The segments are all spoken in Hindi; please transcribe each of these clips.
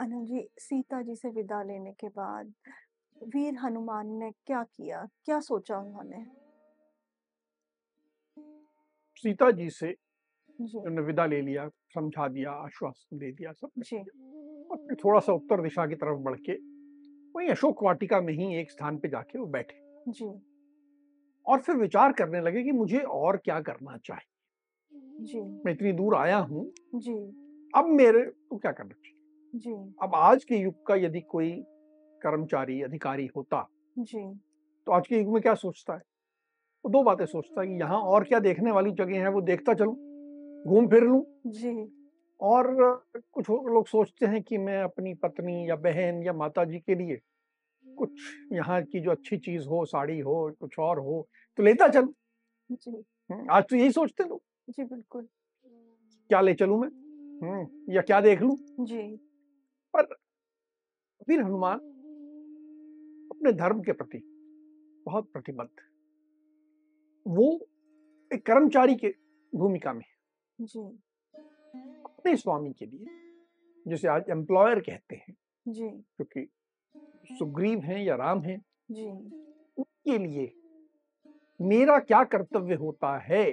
अनिल जी, सीता जी से विदा लेने के बाद वीर हनुमान ने क्या किया? क्या सोचा उन्होंने? सीता जी से उन्होंने विदा ले लिया, समझा दिया, आश्वासन दे दिया सब जी, और फिर थोड़ा-सा उत्तर दिशा की तरफ़ बढ़ के वही अशोक वाटिका में ही एक स्थान पे जाके वो बैठे जी, और फिर विचार करने लगे कि मुझे और क्या करना चाहिए। जी, मैं इतनी दूर आया हूँ, जी, अब मेरे को क्या करना चाहिए? जी, अब आज के युग का यदि कोई कर्मचारी, अधिकारी होता, जी, तो आज के युग में क्या सोचता है? वो 2 बातें सोचता है कि यहाँ और क्या देखने वाली जगह है वो देखता चलूँ, घूम फिर लूँ जी, और कुछ और लोग सोचते हैं कि मैं अपनी पत्नी या बहन या माता जी के लिए कुछ यहाँ की जो अच्छी चीज़ हो, साड़ी हो, कुछ और हो, तो लेता चलूँ। जी, आज तो यही सोचते लोग, जी, बिल्कुल। क्या ले चलूँ मैं? हुँ, या क्या देख लूँ? जी, पर वीर हनुमान अपने धर्म के प्रति बहुत प्रतिबद्ध। वो एक कर्मचारी के भूमिका में जी, अपने स्वामी के लिए, जिसे आज एम्प्लॉयर कहते हैं, जी, क्योंकि सुग्रीव हैं या राम हैं, जी, उनके लिए मेरा क्या कर्तव्य होता है,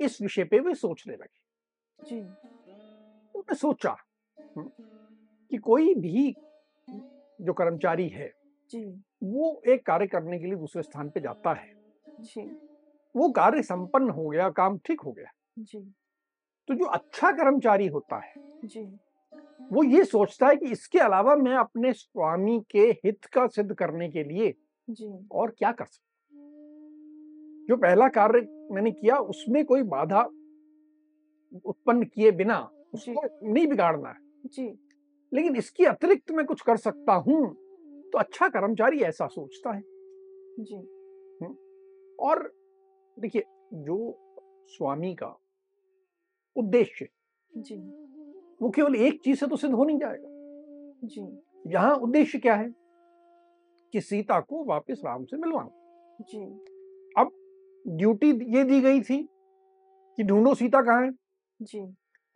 इस विषय पे वे सोचने लगे। जी, उन्होंने सोचा हुँ, कि कोई भी जो कर्मचारी है, जी, वो एक कार्य करने के लिए दूसरे स्थान पे जाता है। जी, वो कार्य संपन्न हो गया, काम ठीक हो गया। जी, तो जो अच्छा कर्मचारी होता है, जी, वो ये सोचता है कि इसके अलावा मैं अपने स्वामी के हित का सिद्ध करने के लिए जी, और क्या कर सकता जो पहला कार्य मैंने किया उसमें कोई बाधा उत्पन्न किए बिना उसको नहीं बिगाड़ना है। जी, लेकिन इसके अतिरिक्त मैं कुछ कर सकता हूँ, तो अच्छा कर्मचारी ऐसा सोचता है। जी, हुँ, और देखिए जो स्वामी का उद्देश्य जी, वो केवल एक चीज़ से तो सिद्ध हो नहीं जाएगा। जी, यहाँ उद्देश्य क्या है? कि सीता को वापस राम से मिलवाना। जी, अब ड्यूटी ये दी गई थी कि ढूंढो सीता कहाँ है जी,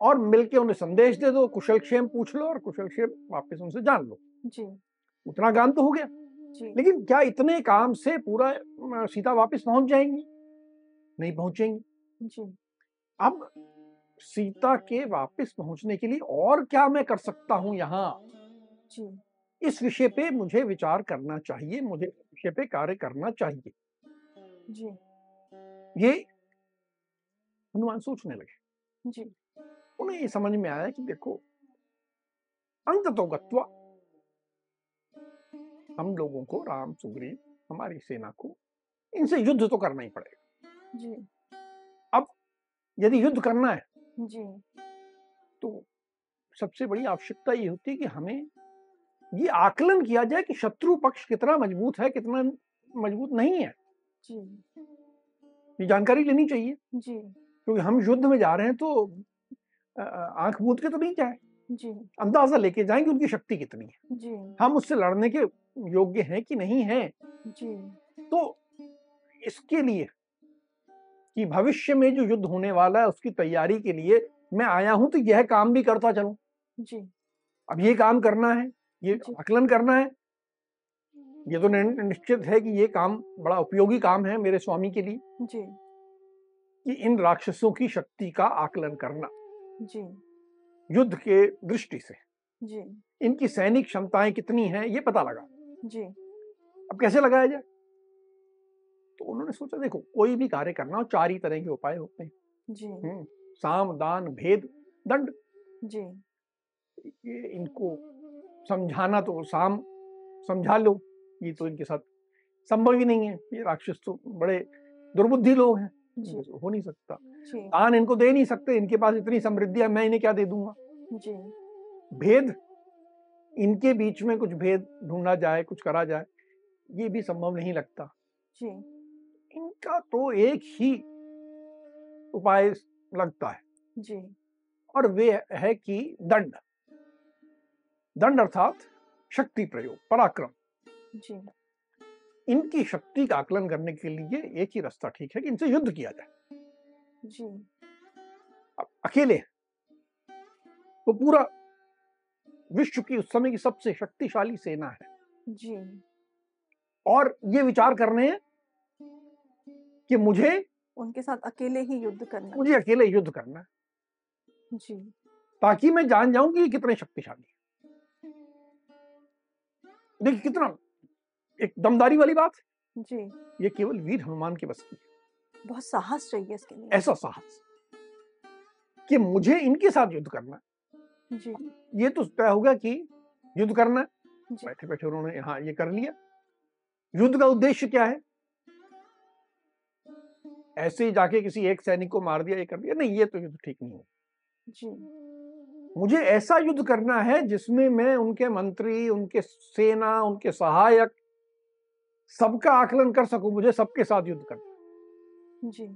और मिलके उन्हें संदेश दे दो, कुशल-क्षेम पूछ लो और कुशल-क्षेम वापस उनसे जान लो। जी, उतना काम तो हो गया। जी, लेकिन क्या इतने काम से पूरा सीता वापस पहुँच जाएँगी नहीं पहुँचेंगी। जी, अब सीता के वापस पहुँचने के लिए और क्या मैं कर सकता हूँ यहाँ? इस विषय पे मुझे विचार करना चाहिए, मुझे इस विषय पे कार्य करना चाहिए। जी, ये हनुमान सोचने लगे। जी, उन्हें ये समझ में आया कि देखो अंततो गत्वा हम लोगों को राम, सुग्रीव, हमारी सेना को इनसे युद्ध तो करना ही पड़ेगा। जी, अब यदि युद्ध करना है जी, तो सबसे बड़ी आवश्यकता ये होती है कि हमें ये आकलन किया जाए कि शत्रु पक्ष कितना मज़बूत है, कितना मज़बूत नहीं है। जी, ये जानकारी लेनी चाहिए जी, क्योंकि हम युद्ध में जा रहे हैं तो आँख मूंद के तो नहीं जाए, जी, अंदाज़ा लेके जाएँ कि उनकी शक्ति कितनी है। जी, हम उससे लड़ने के योग्य हैं कि नहीं हैं। जी, तो इसके लिए कि भविष्य में जो युद्ध होने वाला है उसकी तैयारी के लिए मैं आया हूँ तो यह काम भी करता चलूँ। जी, अब ये काम करना है, ये आकलन करना है। ये तो निश्चित है कि ये काम बड़ा उपयोगी काम है मेरे स्वामी के लिए जी, कि इन राक्षसों की शक्ति का आकलन करना, जी, युद्ध के दृष्टि से। जी, इनकी सैनिक क्षमताएँ कितनी हैं ये पता लगा। जी, अब कैसे लगाया जाए? तो उन्होंने सोचा देखो कोई भी कार्य करना हो चार ही तरह के उपाय होते हैं। जी, साम, दान, भेद, दंड। जी, ये इनको समझाना तो साम समझा लो, ये तो इनके साथ संभव ही नहीं है। ये राक्षस तो बड़े दुर्बुद्धि लोग हैं, हो नहीं सकता। दान इनको दे नहीं सकते, इनके पास इतनी समृद्धि है, मैं इन्हें क्या दे दूँगा? जी, भेद, इनके बीच में कुछ भेद ढूंढा जाए कुछ करा जाए ये भी संभव नहीं लगता। जी। इनका तो एक ही उपाय लगता है। जी। और वे है कि दंड। दंड अर्थात शक्ति प्रयोग पराक्रम। जी। इनकी शक्ति का आकलन करने के लिए एक ही रास्ता ठीक है कि इनसे युद्ध किया जाए। जी। अब अकेले वो पूरा विश्व की उस समय की सबसे शक्तिशाली सेना है। जी। और ये विचार करने हैं कि मुझे उनके साथ अकेले ही युद्ध करना मुझे अकेले युद्ध करना है। जी। ताकि मैं जान जाऊँ कि ये कितने शक्तिशाली है। देखिए कितना एक दमदारी वाली बात? है जी। ये केवल वीर हनुमान के बस की है। बहुत साहस चाहिए इसके लिए। ऐसा साहस कि मुझे इनके साथ युद्ध करना जी। ये तो तय होगा कि युद्ध करना बैठे बैठे उन्होंने यहाँ ये कर लिया। युद्ध का उद्देश्य क्या है? ऐसे ही जाके किसी एक सैनिक को मार दिया ये कर दिया। नहीं ये तो युद्ध ठीक नहीं है। जी। मुझे ऐसा युद्ध करना है जिसमें मैं उनके मंत्री उनके सेना उनके सहायक सबका आकलन कर सकूँ मुझे सबके साथ युद्ध करना। जी।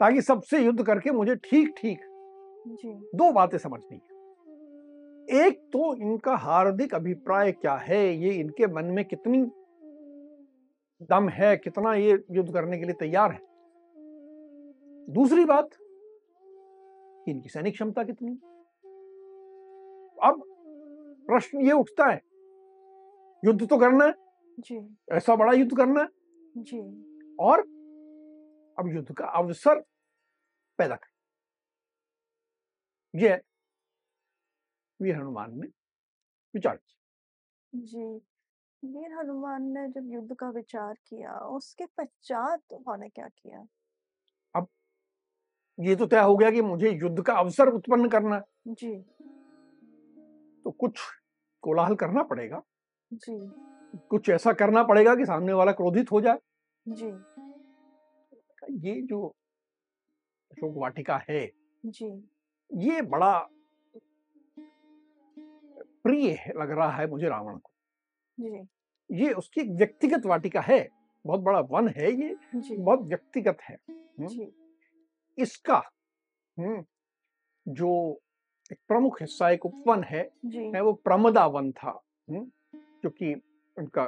ताकि सबसे युद्ध करके मुझे ठीक ठीक जी। दो बातें समझनी है एक तो इनका हार्दिक अभिप्राय क्या है? ये इनके मन में कितनी दम है? कितना ये युद्ध करने के लिए तैयार है? दूसरी बात इनकी सैनिक क्षमता कितनी अब प्रश्न ये उठता है युद्ध तो करना है। जी। ऐसा बड़ा युद्ध करना है। जी। और अब युद्ध का अवसर पैदा कर। यह वीर हनुमान ने विचार किया। जी। वीर हनुमान ने जब युद्ध का विचार किया उसके पश्चात उन्होंने क्या किया? अब ये तो तय हो गया कि मुझे युद्ध का अवसर उत्पन्न करना जी। तो कुछ कोलाहल करना पड़ेगा। जी। कुछ ऐसा करना पड़ेगा कि सामने वाला क्रोधित हो जाए। जी। ये जो अशोक वाटिका है जी। ये बड़ा प्रिय लग रहा है मुझे रावण को। जी। ये उसकी व्यक्तिगत वाटिका है बहुत बड़ा वन है ये जी। बहुत व्यक्तिगत है। जी। इसका जो एक प्रमुख हिस्सा एक उपवन है जी। है वो प्रमदा वन था जो कि उनका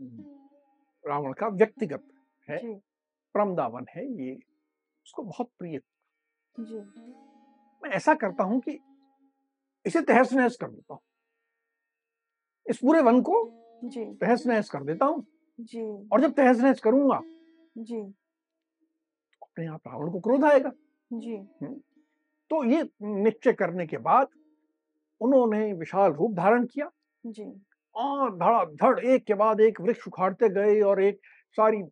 हम्म, रावण का व्यक्तिगत है जी। प्रमदा वन है ये उसको बहुत प्रिय। जी। मैं ऐसा करता हूँ कि इसे तहस नहस कर देता हूँ। इस पूरे वन को जी। तहस नहस कर देता हूँ। जी। और जब तहस नहस करूँगा जी। तो अपने आप रावण को क्रोध आएगा। जी। तो ये निश्चय करने के बाद उन्होंने विशाल रूप धारण किया जी। और धड़ाधड़ एक के बाद एक वृक्ष उखाड़ते गए और एक सारी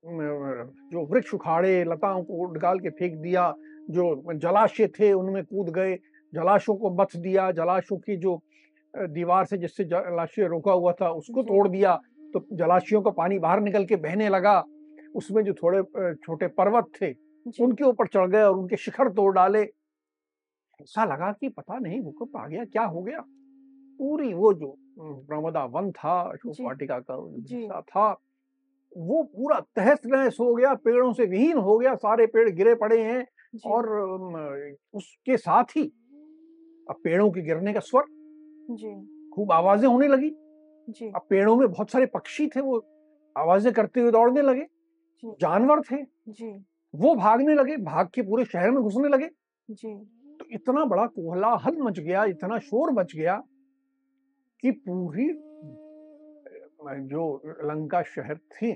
जो वृक्ष उखाड़े लताओं को निकाल के फेंक दिया जो जलाशय थे उनमें कूद गए जलाशयों को बच दिया जलाशयों की जो दीवार से जिससे जलाशय रोका हुआ था उसको तोड़ दिया तो जलाशयों का पानी बाहर निकल के बहने लगा उसमें जो थोड़े छोटे पर्वत थे उनके ऊपर चढ़ गए और उनके शिखर तोड़ डाले ऐसा लगा कि पता नहीं भूकंप आ गया क्या हो गया? पूरी वो जो अम, प्रमदा वन था अशोक वाटिका का हिस्सा था वो पूरा तहस नहस हो गया पेड़ों से विहीन हो गया सारे पेड़ गिरे पड़े हैं और उसके साथ ही अब पेड़ों के गिरने का स्वर। खूब आवाज़ें होने लगी। जी। अब पेड़ों में बहुत सारे पक्षी थे वो आवाज़ें करते हुए दौड़ने लगे जानवर थे। जी। वो भागने लगे भाग के पूरे शहर में घुसने लगे। जी। तो इतना बड़ा कोलाहल मच गया इतना शोर मच गया कि पूरी जो लंका शहर थे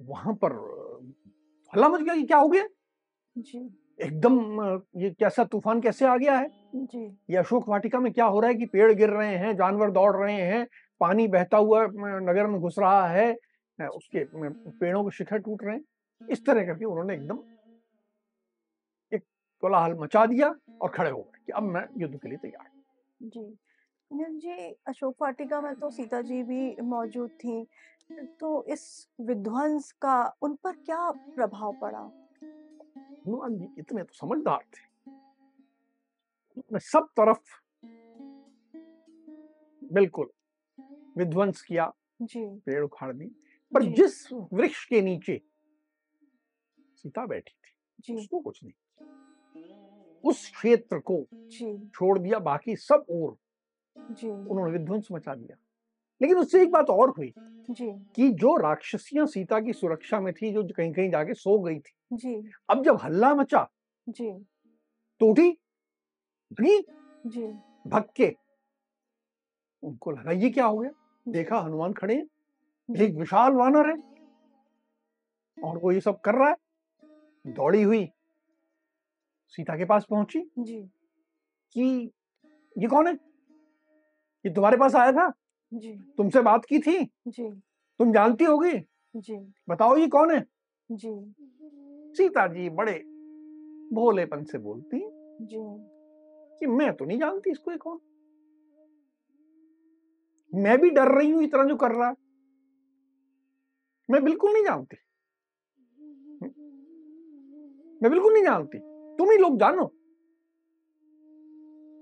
वहाँ पर हल्ला मच गया कि क्या हो गया? जी। एकदम ये कैसा तूफ़ान कैसे आ गया है? जी। ये अशोक वाटिका में क्या हो रहा है कि पेड़ गिर रहे हैं जानवर दौड़ रहे हैं पानी बहता हुआ नगर में घुस रहा है उसके पेड़ों के शिखर टूट रहे हैं। इस तरह करके उन्होंने एकदम एक कोलाहल मचा दिया और खड़े हो गए कि अब मैं युद्ध के लिए तैयार जी। जी अशोक वाटिका में तो सीता जी भी मौजूद थी। तो इस विध्वंस का उन पर क्या प्रभाव पड़ा? हनुमान जी इतने तो समझदार थे। सब तरफ़ बिल्कुल विध्वंस किया जी। पेड़ उखाड़ दी पर जिस वृक्ष के नीचे सीता बैठी थी जी। उसको कुछ नहीं। उस क्षेत्र को जी। छोड़ दिया बाकी सब और। जी। उन्होंने विध्वंस मचा दिया। लेकिन उससे एक बात और हुई जी। कि जो राक्षसियाँ सीता की सुरक्षा में थी जो कहीं कहीं जाके सो गई थी जी। अब जब हल्ला मचा जी। तो उठी भगी जी। भग के उनको लगा ये क्या हो गया? देखा हनुमान खड़े हैं, एक विशाल वानर है और वो ये सब कर रहा है। दौड़ी हुई सीता के पास पहुँची। जी। कि ये कौन है? ये तुम्हारे पास आया था? जी। तुमसे बात की थी? जी। तुम जानती होगी? जी। बताओ ये कौन है? जी। सीता जी बड़े भोलेपन से बोलती जी। कि मैं तो नहीं जानती इसको ये कौन? मैं भी डर रही हूँ इतना जो कर रहा है। मैं बिल्कुल नहीं जानती। मैं बिल्कुल नहीं जानती। तुम ही लोग जानो।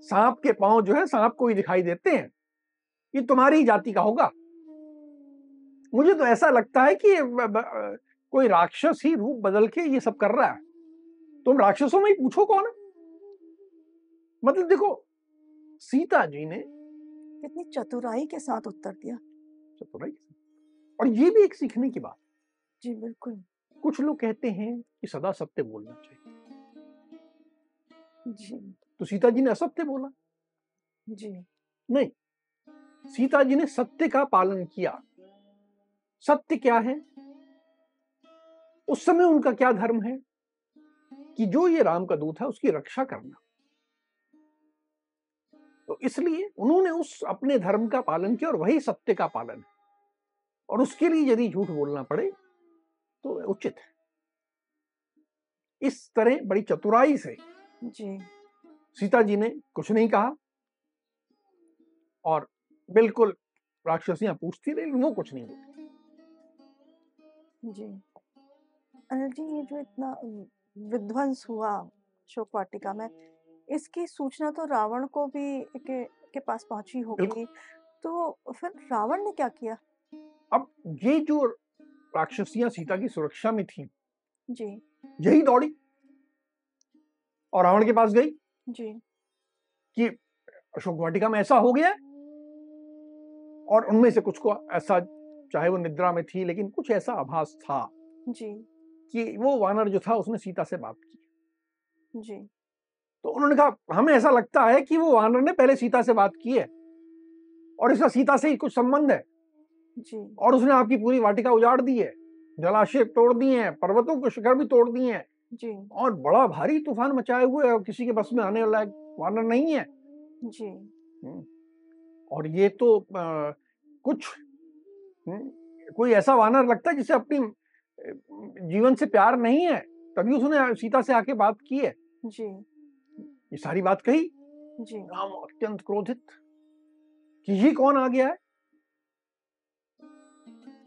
सांप के पाँव जो है सांप को ही दिखाई देते हैं। ये तुम्हारी ही जाति का होगा। मुझे तो ऐसा लगता है कि कोई राक्षस ही रूप बदल के ये सब कर रहा है। तुम राक्षसों में ही पूछो कौन है? मतलब देखो सीता जी ने कितनी चतुराई के साथ उत्तर दिया। चतुराई से और ये भी एक सीखने की बात। जी बिल्कुल। कुछ लोग कहते हैं कि सदा सत्य बोलना चाहिए। जी। तो सीता जी ने असत्य बोला। जी। नहीं सीता जी ने सत्य का पालन किया। सत्य क्या है? उस समय उनका क्या धर्म है? कि जो ये राम का दूत है उसकी रक्षा करना। तो इसलिए उन्होंने उस अपने धर्म का पालन किया और वही सत्य का पालन है। और उसके लिए यदि झूठ बोलना पड़े तो उचित है। इस तरह बड़ी चतुराई से जी। सीता जी ने कुछ नहीं कहा। और बिल्कुल राक्षसियाँ पूछती रही वो कुछ नहीं बोली जी। अनिल जी ये जो इतना विध्वंस हुआ शोक वाटिका में इसकी सूचना तो रावण को भी के, के पास पहुँची होगी। तो फिर रावण ने क्या किया? अब ये जो राक्षसियाँ सीता की सुरक्षा में थी जी। यही दौड़ी। और रावण के पास गई। जी। कि अशोक वाटिका में ऐसा हो गया और उनमें से कुछ को ऐसा चाहे वो निद्रा में थी लेकिन कुछ ऐसा आभास था जी। कि वो वानर जो था उसने सीता से बात की। जी। तो उन्होंने कहा हमें ऐसा लगता है कि वो वानर ने पहले सीता से बात की है और इसका सीता से ही कुछ संबंध है जी। और उसने आपकी पूरी वाटिका उजाड़ दी है जलाशय तोड़ दिए हैं पर्वतों के शिखर भी तोड़ दिए हैं जी। और बड़ा भारी तूफ़ान मचाए हुए और किसी के बस में आने वाला वानर नहीं है। जी। और ये तो आ, कुछ कोई ऐसा वानर लगता है जिसे अपनी जीवन से प्यार नहीं है तभी उसने सीता से आके बात की है। जी। ये सारी बात कही। जी। राम अत्यंत क्रोधित कि ये कौन आ गया है?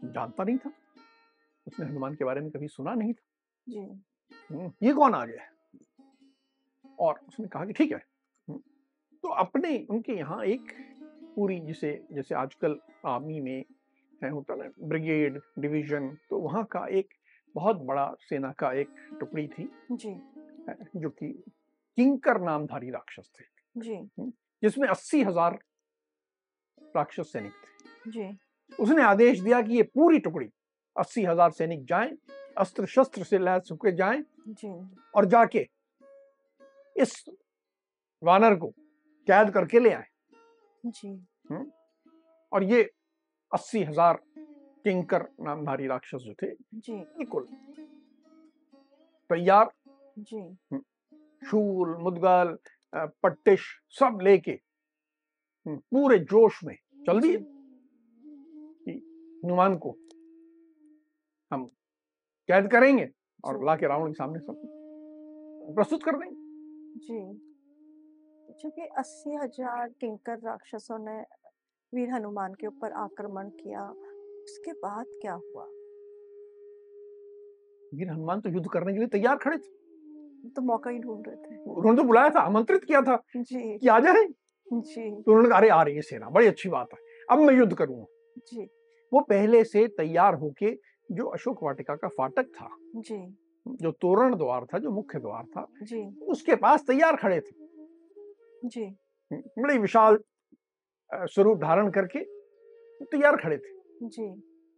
जानता नहीं था। उसने हनुमान के बारे में कभी सुना नहीं था। जी। ये कौन आ गया और उसने कहा कि ठीक है। हम्म, तो अपने उनके यहाँ एक पूरी जिसे जैसे आजकल आर्मी में है होता ना ब्रिगेड डिवीज़न तो वहाँ का एक बहुत बड़ा सेना का एक टुकड़ी थी जी। जो कि किंकर नामधारी राक्षस थे। जी। जिसमें अस्सी हज़ार राक्षस सैनिक थे। जी। उसने आदेश दिया कि ये पूरी टुकड़ी अस्सी हज़ार सैनिक जाएँ अस्त्र शस्त्र से लैस होके जाएँ जी। और जाके इस वानर को कैद करके ले आए। जी। और ये अस्सी हज़ार किंकर नामधारी राक्षस जो थे जी। बिल्कुल तैयार। जी। शूल मुदगल पट्टिश सब लेके पूरे जोश में चल दिए। हनुमान को हम कैद करेंगे और ला के रावण के सामने सब प्रस्तुत कर देंगे। जी। चूँकि अस्सी हज़ार किंकर राक्षसों ने वीर हनुमान के ऊपर आक्रमण किया उसके बाद क्या हुआ? वीर हनुमान तो युद्ध करने के लिए तैयार खड़े थे। तो मौका ही ढूंढ रहे थे। उन्होंने तो बुलाया था आमंत्रित किया था जी। कि आ जाए। जी। तो उन्होंने कहा अरे आ रही है सेना बड़ी अच्छी बात है। अब मैं युद्ध करूँगा। जी। वो पहले से तैयार होके जो अशोक वाटिका का फाटक था जी। जो तोरण द्वार था जो मुख्य द्वार था जी। उसके पास तैयार खड़े थे। जी। बड़े विशाल स्वरूप धारण करके तैयार खड़े थे। जी।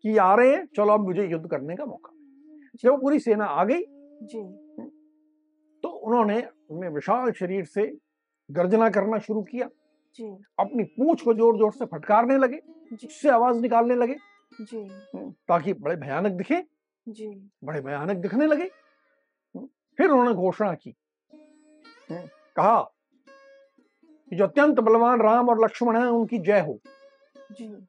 कि आ रहे हैं चलो अब मुझे युद्ध करने का मौका। जब पूरी सेना आ गई जी। तो उन्होंने अपने विशाल शरीर से गर्जना करना शुरू किया। जी। अपनी पूछ को ज़ोर ज़ोर से फटकारने लगे उससे आवाज़ निकालने लगे। जी। ताकि बड़े भयानक दिखे। जी। बड़े भयानक दिखने लगे। फिर उन्होंने घोषणा की। कहा कि जो अत्यंत बलवान राम और लक्ष्मण हैं उनकी जय हो। जी।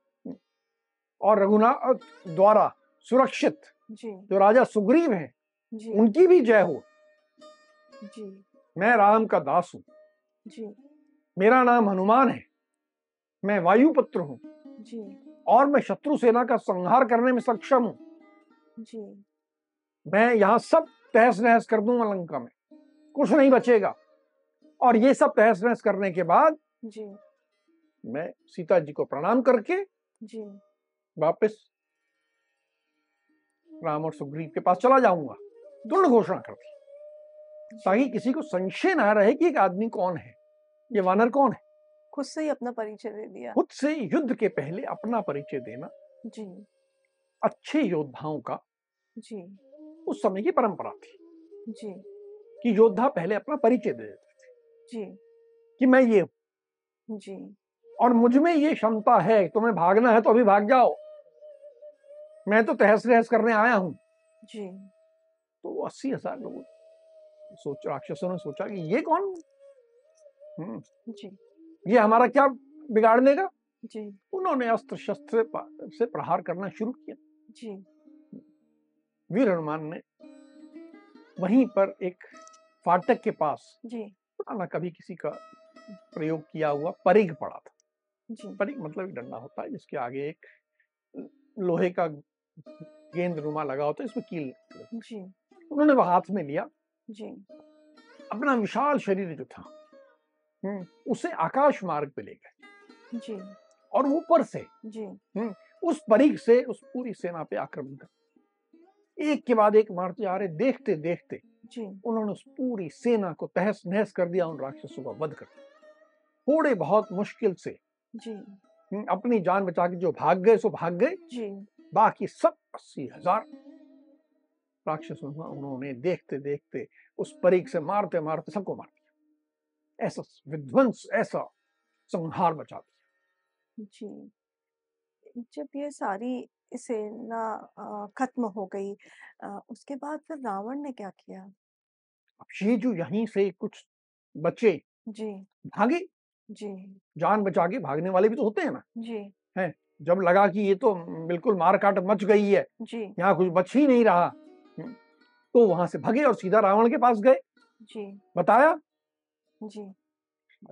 और रघुनाथ द्वारा सुरक्षित जी। जो राजा सुग्रीव हैं जी। उनकी भी जय हो। जी। मैं राम का दास हूँ। जी। मेरा नाम हनुमान है। मैं वायुपुत्र हूँ। जी। और मैं शत्रु सेना का संहार करने में सक्षम हूँ। जी। मैं यहाँ सब तहस नहस कर दूँगा लंका में। कुछ नहीं बचेगा। और ये सब तहस नहस करने के बाद जी। मैं सीता जी को प्रणाम करके जी। वापस राम और सुग्रीव के पास चला जाऊँगा। दृढ़ घोषणा कर दी। ताकि किसी को संशय ना रहे कि एक आदमी कौन है। ये वानर कौन है? खुद से ही अपना परिचय दे दिया। खुद से युद्ध के पहले अपना परिचय देना। जी। अच्छे योद्धाओं का जी। उस समय की परंपरा थी। जी। कि योद्धा पहले अपना परिचय दे देते थे। जी। कि मैं ये हूँ। जी। और मुझमें ये क्षमता है तुम्हें भागना है तो अभी भाग जाओ। मैं तो तहस नहस करने आया हूँ। जी। तो अस्सी हज़ार लोग सोच राक्षसों ने सोचा कि ये कौन? हम्म, जी। ये हमारा क्या बिगाड़ जी। उन्होंने अस्त्र शस्त्र से प्रहार करना शुरू किया। जी। वीर हनुमान ने वहीं पर एक फाटक के पास जी। पुराना कभी किसी का प्रयोग किया हुआ परिघ पड़ा था। जी। परिघ मतलब एक डंडा होता है जिसके आगे एक लोहे का गेंद रुमा लगा होता है इसमें कील जी। उन्होंने वह हाथ में लिया। जी। अपना विशाल शरीर जो था उसे आकाश मार्ग पे ले गए। जी। और ऊपर से जी। उस परीख से उस पूरी सेना पे आक्रमण कर एक के बाद एक मारते जा रहे देखते देखते जी। उन्होंने उस पूरी सेना को तहस नहस कर दिया उन राक्षसों का वध कर थोड़े बहुत मुश्किल से जी। अपनी जान बचा के जो भाग गए सो भाग गए। जी। बाकी सब अस्सी हज़ार राक्षसों को उन्होंने देखते देखते उस परिघ से मारते मारते सबको मार दिया। ऐसा विध्वंस ऐसा संहार मचा दिया जी। जब ये सारी सेना खत्म हो गई उसके बाद फिर रावण ने क्या किया? अब ये जो यहीं से कुछ बच्चे जी। भागे? जी। जान बचा के भागने वाले भी तो होते हैं ना। जी। जब लगा कि ये तो बिल्कुल मार काट मच गई है जी। यहाँ कुछ बच ही नहीं रहा हम्म, तो वहाँ से भगे और सीधा रावण के पास गए। जी। बताया जी।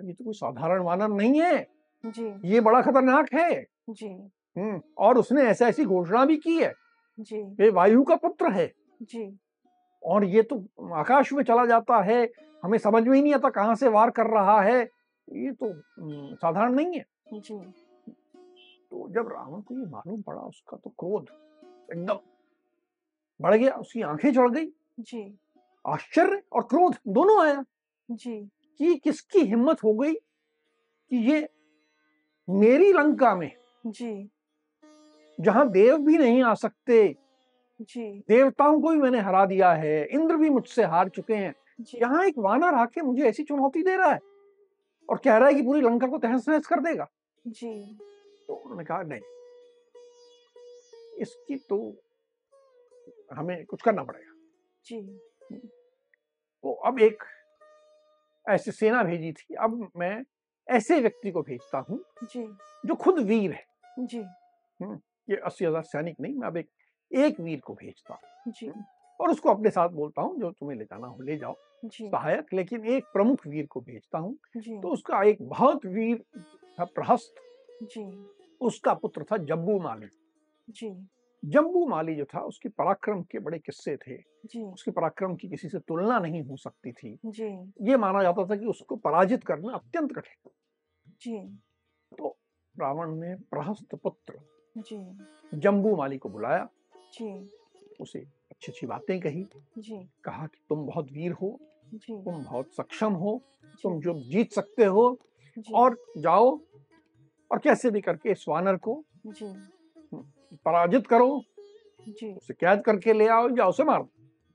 ये तो कोई साधारण वानर नहीं है। जी। ये बड़ा खतरनाक है। जी। हम्म, और उसने ऐसा ऐसी घोषणा भी की है जी। ये वायु का पुत्र है। जी। और ये तो आकाश में चला जाता है। हमें समझ में ही नहीं आता कहाँ से वार कर रहा है। ये तो साधारण नहीं है। जी। तो जब रावण को ये मालूम पड़ा उसका तो क्रोध एकदम बढ़ गया। उसकी आँखें चढ़ गई। जी। आश्चर्य और क्रोध दोनों आया। जी। कि किसकी हिम्मत हो गई कि ये मेरी लंका में जी। जहाँ देव भी नहीं आ सकते जी। देवताओं को भी मैंने हरा दिया है इंद्र भी मुझसे हार चुके हैं। यहाँ एक वानर आके मुझे ऐसी चुनौती दे रहा है और कह रहा है कि पूरी लंका को तहस नहस कर देगा। जी। तो उन्होंने कहा नहीं इसकी तो हमें कुछ करना पड़ेगा। जी। तो अब एक ऐसी सेना भेजी थी अब मैं ऐसे व्यक्ति को भेजता हूँ जो। खुद वीर है। जी। ये अस्सी हज़ार सैनिक नहीं मैं अब एक एक वीर को भेजता हूँ। और उसको अपने साथ बोलता हूँ जो तुम्हें ले जाना हो ले जाओ। सहायक लेकिन एक प्रमुख वीर को भेजता हूँ। तो उसका एक बहुत वीर था प्रहस्त। जी। उसका पुत्र था जब्बू मालिक जी। जम्बू माली जो था उसके पराक्रम के बड़े किस्से थे। जी। उसके पराक्रम की किसी से तुलना नहीं हो सकती थी। जी। ये माना जाता था कि उसको पराजित करना अत्यंत कठिन। जी। तो रावण ने प्रहस्त पुत्र जम्बू माली को बुलाया। जी। उसे अच्छी अच्छी बातें कही। जी। कहा कि तुम बहुत वीर हो जी। तुम बहुत सक्षम हो तुम जो जीत सकते हो जी। और जाओ और कैसे भी करके इस वानर को जी। पराजित करो जी। उसे कैद करके ले आओ या उसे मारो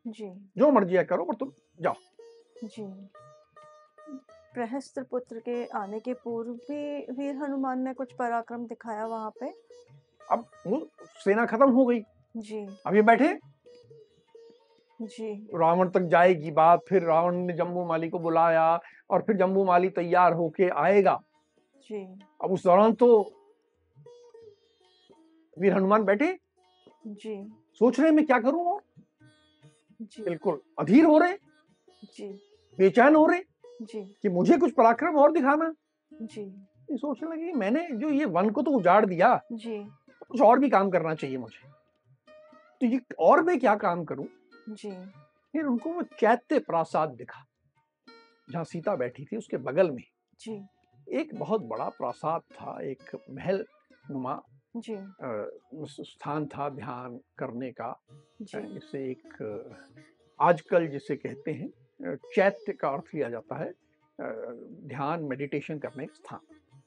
जी। जो मर्ज़ी है करो पर तुम जाओ। जी। प्रहस्त्र पुत्र के आने के पूर्व भी वीर हनुमान ने कुछ पराक्रम दिखाया वहाँ पे? अब वो सेना खत्म हो गई। जी। अब ये बैठे। जी। रावण तक जाएगी बात फिर रावण ने जम्बू माली को बुलाया और फिर जम्बू माली तैयार होके आएगा। जी। अब उस दौरान तो वीर हनुमान बैठे। जी। सोच रहे मैं क्या करूँ और? जी। बिल्कुल अधीर हो रहे। जी। बेचैन हो रहे जी। कि मुझे कुछ पराक्रम और दिखाना। जी। ये सोचने लगे मैंने जो ये वन को तो उजाड़ दिया। जी। कुछ और भी काम करना चाहिए मुझे। तो ये और मैं क्या काम करूँ? जी। फिर उनको वो चैत्य प्रासाद दिखा। जहाँ सीता बैठी थी उसके बगल में। जी। एक बहुत बड़ा प्रासाद था एक महल नुमा जी। स्थान था ध्यान करने का। इसे एक आजकल जिसे कहते हैं चैत्य का अर्थ लिया जाता है ध्यान मेडिटेशन करने का स्थान।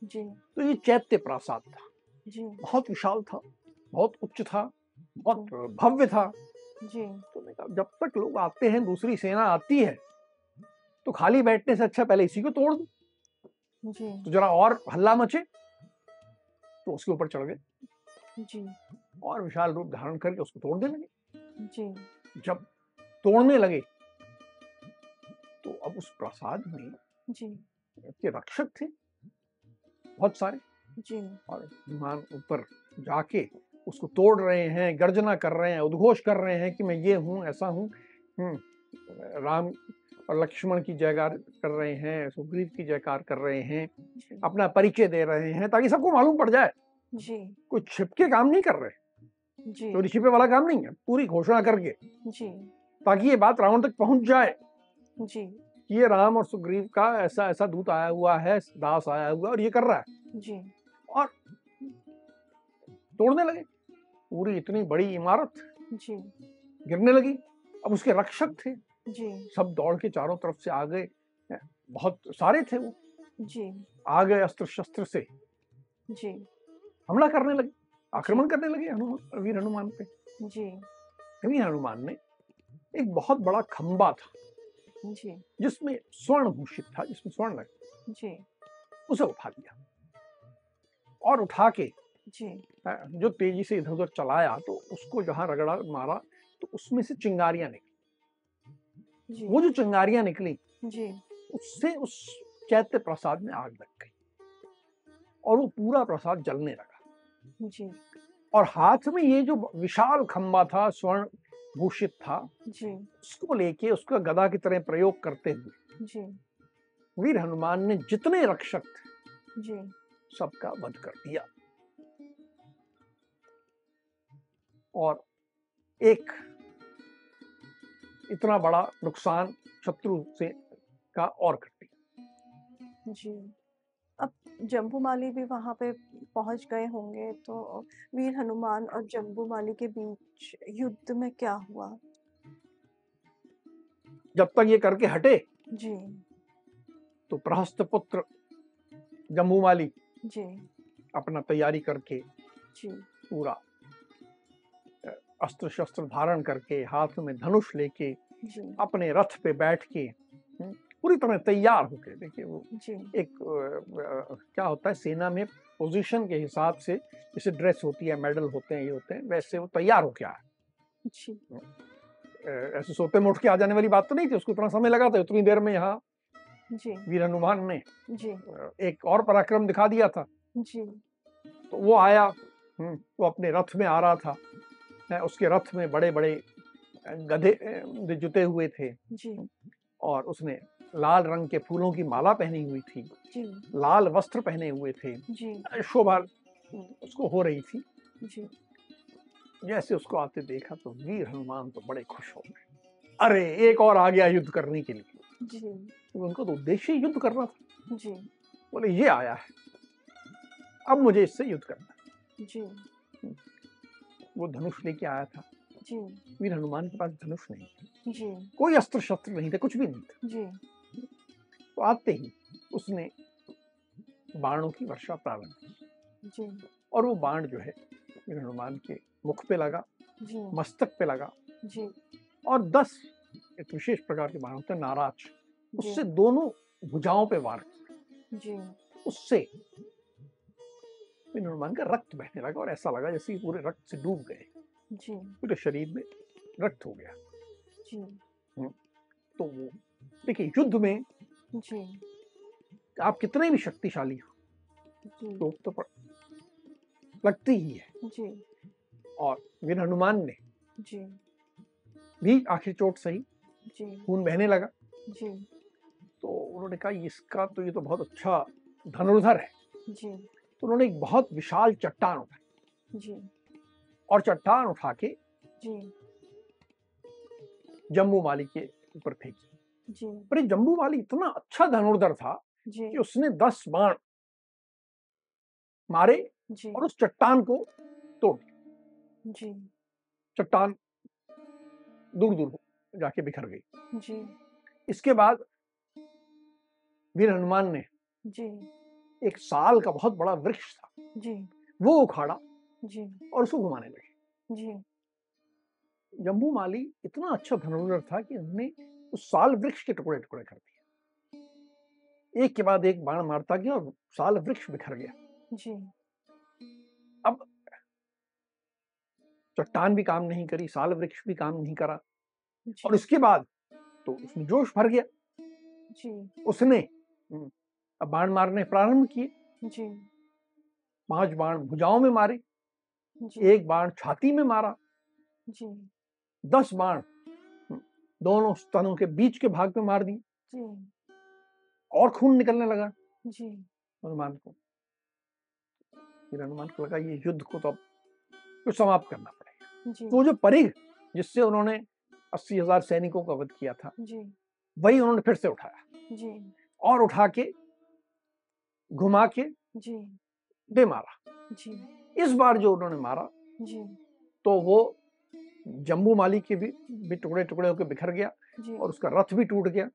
जी। तो ये चैत्य प्रासाद था। जी। बहुत विशाल था बहुत उच्च था बहुत भव्य था। जी। तो कहा जब तक लोग आते हैं दूसरी सेना आती है तो खाली बैठने से अच्छा पहले इसी को तोड़ दो। जी। तो जरा और हल्ला मचे तो उसके ऊपर चढ़ गए। जी। और विशाल रूप धारण करके उसको तोड़ने लगे। जी। जब तोड़ने लगे तो अब उस प्रसाद में जी। के रक्षक थे। बहुत सारे। जी। और हनुमान ऊपर जाके उसको तोड़ रहे हैं गर्जना कर रहे हैं उद्घोष कर रहे हैं कि मैं ये हूँ ऐसा हूँ। हम्म, राम और लक्ष्मण की जयकार कर रहे हैं सुग्रीव की जयकार कर रहे हैं। अपना परिचय दे रहे हैं ताकि सबको मालूम पड़ जाए। जी। कोई छिपके काम नहीं कर रहे। जी। चोरी छिपे वाला काम नहीं है पूरी घोषणा करके। जी। ताकि ये बात रावण तक पहुँच जाए। जी। कि ये राम और सुग्रीव का ऐसा ऐसा दूत आया हुआ है दास आया हुआ और ये कर रहा है। जी। और तोड़ने लगे। पूरी इतनी बड़ी इमारत जी। गिरने लगी। अब उसके रक्षक थे। जी। सब दौड़ के चारों तरफ़ से आ गए। बहुत सारे थे वो। जी। आ गए अस्त्र शस्त्र से। जी। हमला करने लगे आक्रमण करने लगे हनुमान वीर हनुमान पे। जी। वीर हनुमान ने एक बहुत बड़ा खंबा था जी। जिसमें स्वर्ण भूषित था जिसमें स्वर्ण लगे जी। उसे उठा लिया। और उठा के जी। जो तेज़ी से इधर उधर चलाया तो उसको जहाँ रगड़ा मारा तो उसमें से चिंगारियाँ निकली। जी। वो जो चिंगारियाँ निकली जी। उससे उस चैत्य प्रसाद में आग लग गई। और वो पूरा प्रसाद जलने लगा। जी। और हाथ में ये जो विशाल खंबा था स्वर्ण भूषित था जी। उसको लेके उसका गदा की तरह प्रयोग करते हुए जी। वीर हनुमान ने जितने रक्षक थे जी। सबका वध कर दिया। और एक इतना बड़ा नुकसान शत्रु से का और कर दिया। जी। अब जम्बूमाली भी वहाँ पे पहुँच गए होंगे तो वीर हनुमान और जम्बू माली के बीच युद्ध में क्या हुआ? जब तक ये करके हटे जी। तो प्रहस्त पुत्र जम्बू माली जी। अपना तैयारी करके जी। पूरा अस्त्र शस्त्र धारण करके हाथ में धनुष लेके अपने रथ पे बैठ के हम्म, पूरी तरह तैयार होकर देखिए वो एक क्या होता है सेना में पोजीशन के हिसाब से जैसे ड्रेस होती है मेडल होते हैं ये होते हैं वैसे वो तैयार होके आया जी। अ, ऐसे सोते में उठ के आ जाने वाली बात तो नहीं थी उसको इतना समय लगा था उतनी देर में यहाँ वीर हनुमान ने जी। एक और पराक्रम दिखा दिया था। जी। तो वो आया हम्म, वो अपने रथ में आ रहा था उसके रथ में बड़े बड़े गधे जुते हुए थे। जी। और उसने लाल रंग के फूलों की माला पहनी हुई थी। जी। लाल वस्त्र पहने हुए थे। जी। शोभा उसको हो रही थी। जी। जैसे उसको आते देखा तो वीर हनुमान तो बड़े खुश हो गए। अरे एक और आ गया युद्ध करने के लिए। जी। तो उनको तो उद्देश्य युद्ध करना था। जी। बोले ये आया है। अब मुझे इससे युद्ध करना जी। वो धनुष लेके आया था। जी। वीर हनुमान के पास धनुष नहीं था। जी। कोई अस्त्र शस्त्र नहीं था कुछ भी नहीं था। जी। तो आते ही उसने बाणों की वर्षा प्रारंभ की। जी। और वो बाण जो है हनुमान के मुख पे लगा जी। मस्तक पे लगा। जी। और दस एक विशेष प्रकार के बाण होते हैं नाराज़। उससे दोनों भुजाओं पे वार किया। उससे हनुमान का रक्त बहने लगा और ऐसा लगा जैसे पूरे रक्त से डूब गए। पूरे शरीर में रक्त हो गया। जी। तो वो देखिए युद्ध में जी। आप कितने भी शक्तिशाली हो जी। तो लगती ही है। जी। और वीर हनुमान ने जी। भी आखिर चोट सही जी। खून बहने लगा। जी। तो उन्होंने कहा इसका तो ये तो बहुत अच्छा धनुर्धर है। जी। तो उन्होंने एक बहुत विशाल चट्टान उठाई। जी। और चट्टान उठा के जी। जम्बू माली के ऊपर फेंकी। पर जम्बू माली इतना अच्छा धनुर्धर था कि उसने दस बाण मारे और उस चट्टान को तोड़ दिया। जी। चट्टान दूर दूर जाके बिखर गई। जी। इसके बाद वीर हनुमान ने जी। एक साल का बहुत बड़ा वृक्ष था। जी। वो उखाड़ा जी। और उसको घुमाने लगे। जी। जम्बू माली इतना अच्छा धनुर्धर था कि उन्होंने उस साल वृक्ष के टुकड़े टुकड़े कर दिए। एक के बाद एक बाण मारता गया और साल वृक्ष बिखर गया। जी। अब चट्टान भी काम नहीं करी साल वृक्ष भी काम नहीं करा और इसके बाद तो उसमें जोश भर गया। जी। उसने हम्म, अब बाण मारने प्रारंभ किए। जी। पाँच बाण भुजाओं में मारे। जी। एक बाण छाती में मारा। जी। दस बाण दोनों स्तनों के बीच के भाग में मार दिए और खून निकलने लगा। जी। हनुमान को। फिर हनुमान को लगा ये युद्ध को तो अब तो समाप्त करना पड़ेगा। तो वो जो परिघ जिससे उन्होंने अस्सी हज़ार सैनिकों का वध किया था जी। वही उन्होंने फिर से उठाया। जी। और उठा के घुमा के जी। दे मारा। जी। इस बार जो उन्होंने मारा जी। तो वो जम्बू माली के भी, भी टुकड़े टुकड़े होकर बिखर गया और उसका रथ भी टूट गया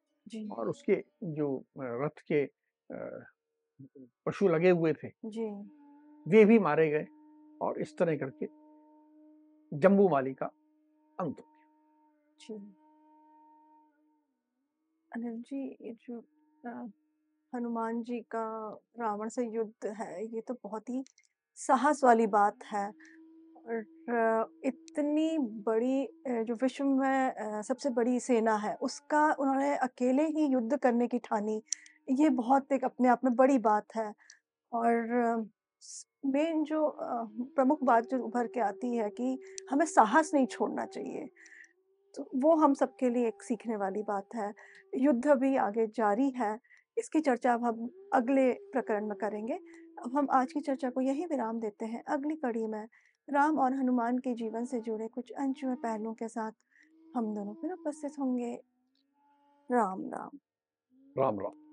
और उसके जो रथ के पशु लगे हुए थे जी। वे भी मारे गए और इस तरह करके जम्बू माली का अंत हो गया। जी। अनिल जी ये जो हनुमान जी का रावण से युद्ध है ये तो बहुत ही साहस वाली बात है। इतनी बड़ी जो विश्व में सबसे बड़ी सेना है, उसका उन्होंने अकेले ही युद्ध करने की ठानी, ये बहुत एक अपने आप में बड़ी बात है। और मेन जो प्रमुख बात जो उभर के आती है कि हमें साहस नहीं छोड़ना चाहिए तो वो हम सबके लिए एक सीखने वाली बात है। युद्ध भी आगे जारी है, इसकी चर्चा अब हम अगले प्रकरण में करेंगे। अब हम आज की चर्चा को यही विराम देते हैं। अगली कड़ी में राम और हनुमान के जीवन से जुड़े कुछ अनछुए पहलुओं के साथ हम दोनों फिर उपस्थित होंगे। राम राम। राम राम।